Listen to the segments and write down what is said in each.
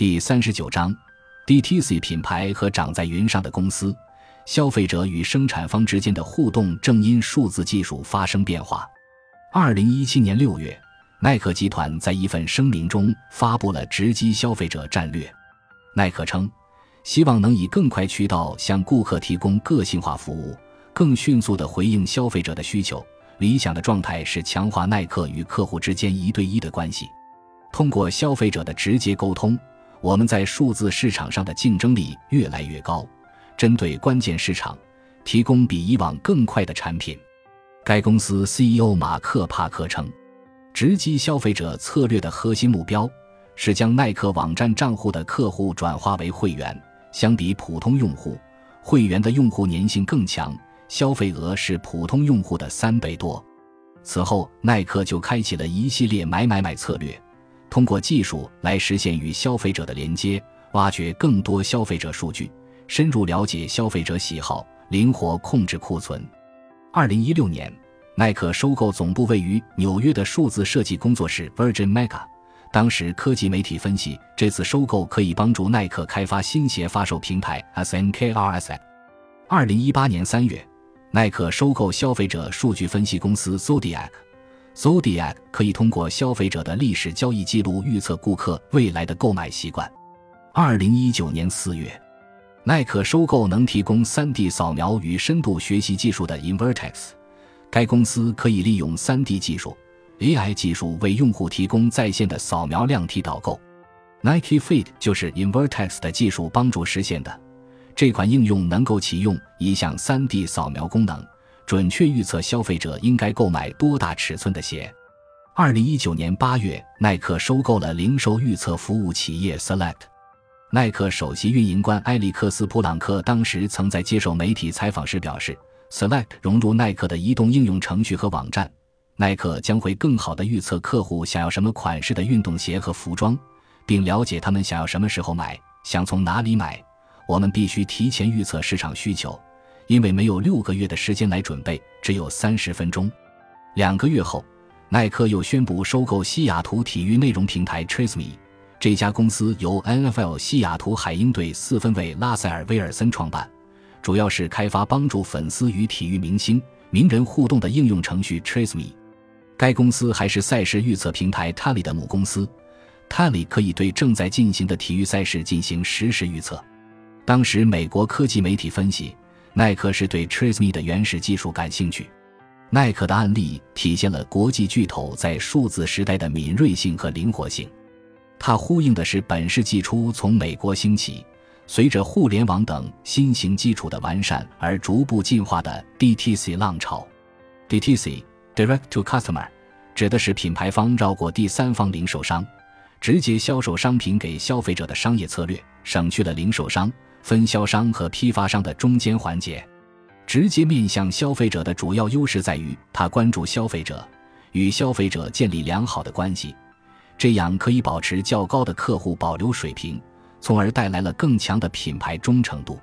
第三十九章，DTC 品牌和长在云上的公司，消费者与生产方之间的互动正因数字技术发生变化。二零一七年六月，耐克集团在一份声明中发布了直击消费者战略。耐克称，希望能以更快渠道向顾客提供个性化服务，更迅速地回应消费者的需求。理想的状态是强化耐克与客户之间一对一的关系，通过消费者的直接沟通。我们在数字市场上的竞争力越来越高，针对关键市场，提供比以往更快的产品。该公司 CEO 马克·帕克称，直击消费者策略的核心目标是将耐克网站账户的客户转化为会员。相比普通用户，会员的用户粘性更强，消费额是普通用户的三倍多。此后，耐克就开启了一系列买买买策略。通过技术来实现与消费者的连接，挖掘更多消费者数据，深入了解消费者喜好，灵活控制库存。二零一六年，耐克收购总部位于纽约的数字设计工作室 Virgin Mega。当时科技媒体分析，这次收购可以帮助耐克开发新鞋发售平台 SNKRS。二零一八年三月，耐克收购消费者数据分析公司 Zodiac。Zodiac 可以通过消费者的历史交易记录预测顾客未来的购买习惯。二零一九年四月，耐克收购能提供 3D 扫描与深度学习技术的 Invertex。该公司可以利用 3D 技术、AI 技术为用户提供在线的扫描量体导购。Nike Fit 就是 Invertex 的技术帮助实现的。这款应用能够启用一项 3D 扫描功能。准确预测消费者应该购买多大尺寸的鞋。二零一九年八月，耐克收购了零售预测服务企业 Select。耐克首席运营官埃里克斯·普朗克当时曾在接受媒体采访时表示：“Select 融入耐克的移动应用程序和网站，耐克将会更好地预测客户想要什么款式的运动鞋和服装，并了解他们想要什么时候买，想从哪里买。我们必须提前预测市场需求。”因为没有六个月的时间来准备，只有三十分钟。两个月后，耐克又宣布收购西雅图体育内容平台 TraceMe。这家公司由 NFL 西雅图海鹰队四分卫拉塞尔·威尔森创办，主要是开发帮助粉丝与体育明星、名人互动的应用程序 TraceMe。该公司还是赛事预测平台 Tally 的母公司，Tally 可以对正在进行的体育赛事进行实时预测。当时，美国科技媒体分析。耐克是对 TraceMe 的原始技术感兴趣。耐克的案例体现了国际巨头在数字时代的敏锐性和灵活性。它呼应的是本世纪初从美国兴起，随着互联网等新型基础的完善而逐步进化的 DTC 浪潮。DTC（Direct to Customer） 指的是品牌方绕过第三方零售商，直接销售商品给消费者的商业策略，省去了零售商。分销商和批发商的中间环节，直接面向消费者的主要优势在于，他关注消费者，与消费者建立良好的关系，这样可以保持较高的客户保留水平，从而带来了更强的品牌忠诚度。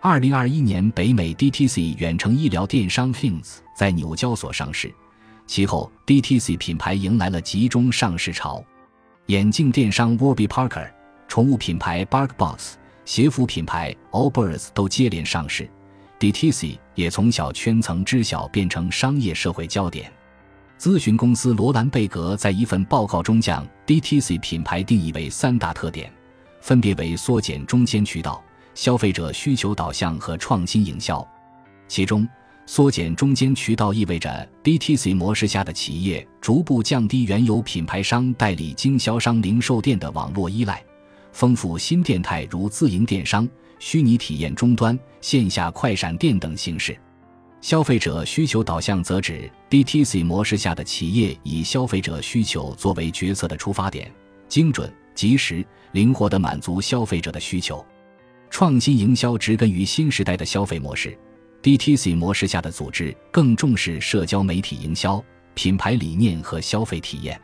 二零二一年，北美 DTC 远程医疗电商 Hims 在纽交所上市，其后 DTC 品牌迎来了集中上市潮，眼镜电商 Warby Parker，宠物品牌 BarkBox。鞋服品牌 Allbirds 都接连上市，DTC 也从小圈层知晓变成商业社会焦点。咨询公司罗兰贝格在一份报告中将 DTC 品牌定义为三大特点，分别为缩减中间渠道、消费者需求导向和创新营销。其中，缩减中间渠道意味着 DTC 模式下的企业逐步降低原有品牌商代理经销商零售店的网络依赖。丰富新电态，如自营电商、虚拟体验终端、线下快闪店等形式。消费者需求导向则指 DTC 模式下的企业以消费者需求作为决策的出发点，精准、及时、灵活地满足消费者的需求。创新营销植根于新时代的消费模式，DTC 模式下的组织更重视社交媒体营销、品牌理念和消费体验。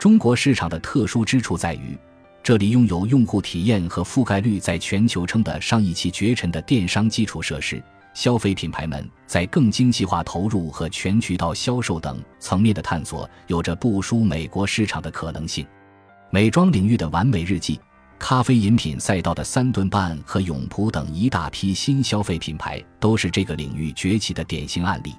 中国市场的特殊之处在于。这里拥有用户体验和覆盖率在全球称得上一骑绝尘的电商基础设施，消费品牌们在更精细化投入和全渠道销售等层面的探索，有着不输美国市场的可能性。美妆领域的完美日记咖啡饮品赛道的三顿半和永璞等一大批新消费品牌，都是这个领域崛起的典型案例。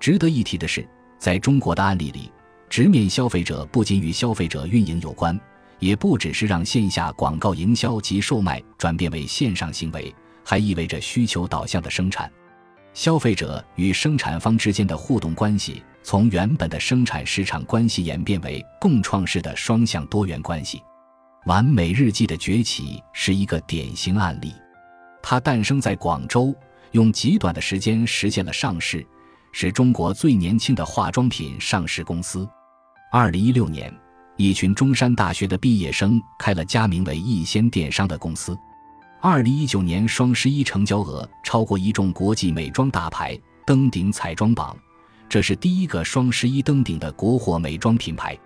值得一提的是，在中国的案例里，直面消费者不仅与消费者运营有关，也不只是让线下广告营销及售卖转变为线上行为，还意味着需求导向的生产。消费者与生产方之间的互动关系，从原本的生产市场关系演变为共创式的双向多元关系。完美日记的崛起是一个典型案例，它诞生在广州，用极短的时间实现了上市，是中国最年轻的化妆品上市公司。二零一六年，一群中山大学的毕业生开了家名为“逸仙电商”的公司。二零一九年双十一成交额超过一众国际美妆大牌，登顶彩妆榜，这是第一个双十一登顶的国货美妆品牌。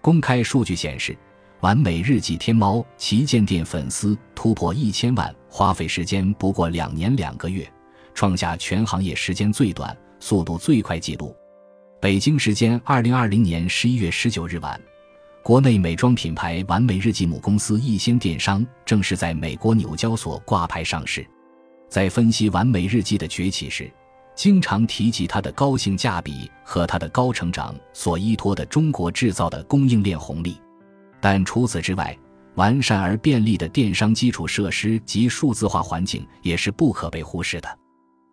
公开数据显示。完美日记天猫旗舰店粉丝突破一千万，花费时间不过两年两个月，创下全行业时间最短、速度最快纪录。北京时间二零二零年十一月十九日晚，国内美妆品牌完美日记母公司逸仙电商正式在美国纽交所挂牌上市。在分析完美日记的崛起时，经常提及它的高性价比和它的高成长所依托的中国制造的供应链红利。但除此之外，完善而便利的电商基础设施及数字化环境也是不可被忽视的。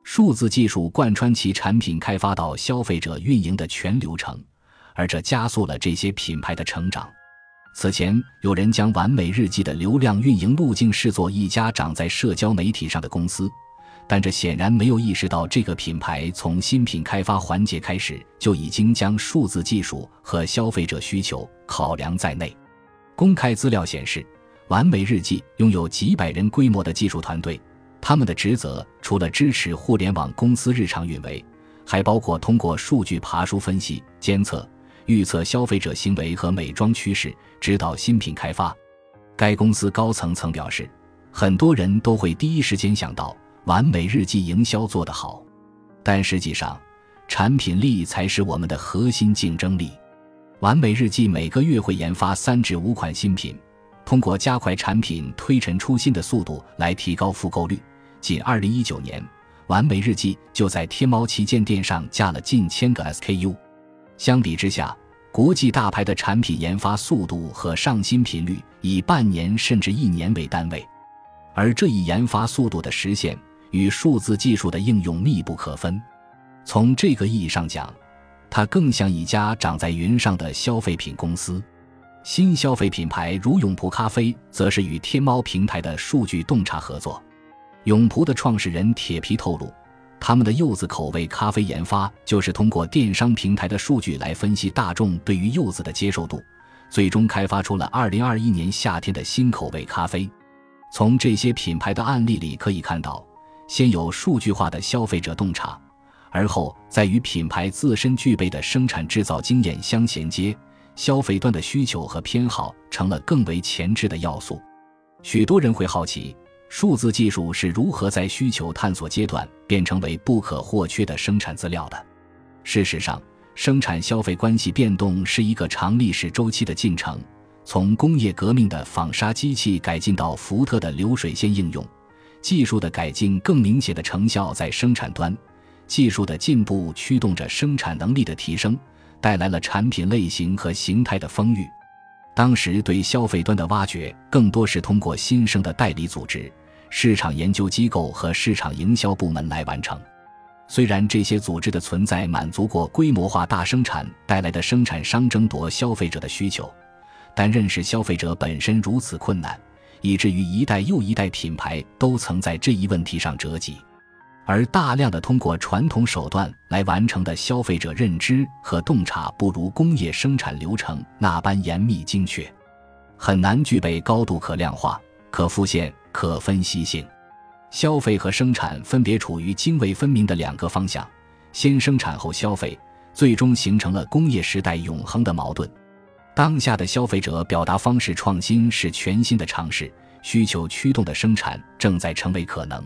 数字技术贯穿其产品开发到消费者运营的全流程，而这加速了这些品牌的成长。此前，有人将完美日记的流量运营路径视作一家长在社交媒体上的公司，但这显然没有意识到这个品牌从新品开发环节开始就已经将数字技术和消费者需求考量在内。公开资料显示，完美日记拥有几百人规模的技术团队。他们的职责除了支持互联网公司日常运维，还包括通过数据爬梳分析、监测、预测消费者行为和美妆趋势，指导新品开发。该公司高层曾表示，很多人都会第一时间想到完美日记营销做得好，但实际上，产品力才是我们的核心竞争力。完美日记每个月会研发三至五款新品，通过加快产品推陈出新的速度来提高复购率。仅二零一九年，完美日记就在天猫旗舰店上架了近千个 SKU。相比之下，国际大牌的产品研发速度和上新频率以半年甚至一年为单位，而这一研发速度的实现与数字技术的应用密不可分。从这个意义上讲，它更像一家长在云上的消费品公司，新消费品牌如永璞咖啡，则是与天猫平台的数据洞察合作。永璞的创始人铁皮透露，他们的柚子口味咖啡研发就是通过电商平台的数据来分析大众对于柚子的接受度，最终开发出了2021年夏天的新口味咖啡。从这些品牌的案例里可以看到，先有数据化的消费者洞察。而后再与品牌自身具备的生产制造经验相衔接，消费端的需求和偏好成了更为前置的要素。许多人会好奇，数字技术是如何在需求探索阶段变成为不可或缺的生产资料的。事实上，生产消费关系变动是一个长历史周期的进程，从工业革命的纺纱机器改进到福特的流水线应用，技术的改进更明显的成效在生产端。技术的进步驱动着生产能力的提升，带来了产品类型和形态的丰裕。当时对消费端的挖掘更多是通过新生的代理组织、市场研究机构和市场营销部门来完成。虽然这些组织的存在满足过规模化大生产带来的生产商争夺消费者的需求，但认识消费者本身如此困难，以至于一代又一代品牌都曾在这一问题上折戟。而大量的通过传统手段来完成的消费者认知和洞察，不如工业生产流程那般严密精确，很难具备高度可量化、可复现、可分析性。消费和生产分别处于泾渭分明的两个方向，先生产后消费，最终形成了工业时代永恒的矛盾。当下的消费者表达方式创新是全新的尝试，需求驱动的生产正在成为可能。